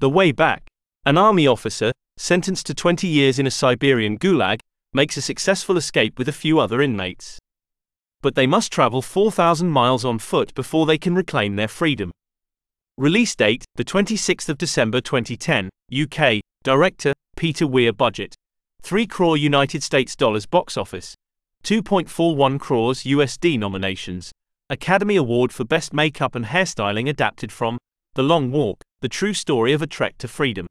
The Way Back. An army officer, sentenced to 20 years in a Siberian gulag, makes a successful escape with a few other inmates. But they must travel 4,000 miles on foot before they can reclaim their freedom. Release date, the 26th of December 2010, UK. Director, Peter Weir Budget. 3 crore United States dollars box office. 2.41 crores USD nominations. Academy Award for Best Makeup and Hairstyling adapted from The Long Walk, the true story of a trek to freedom.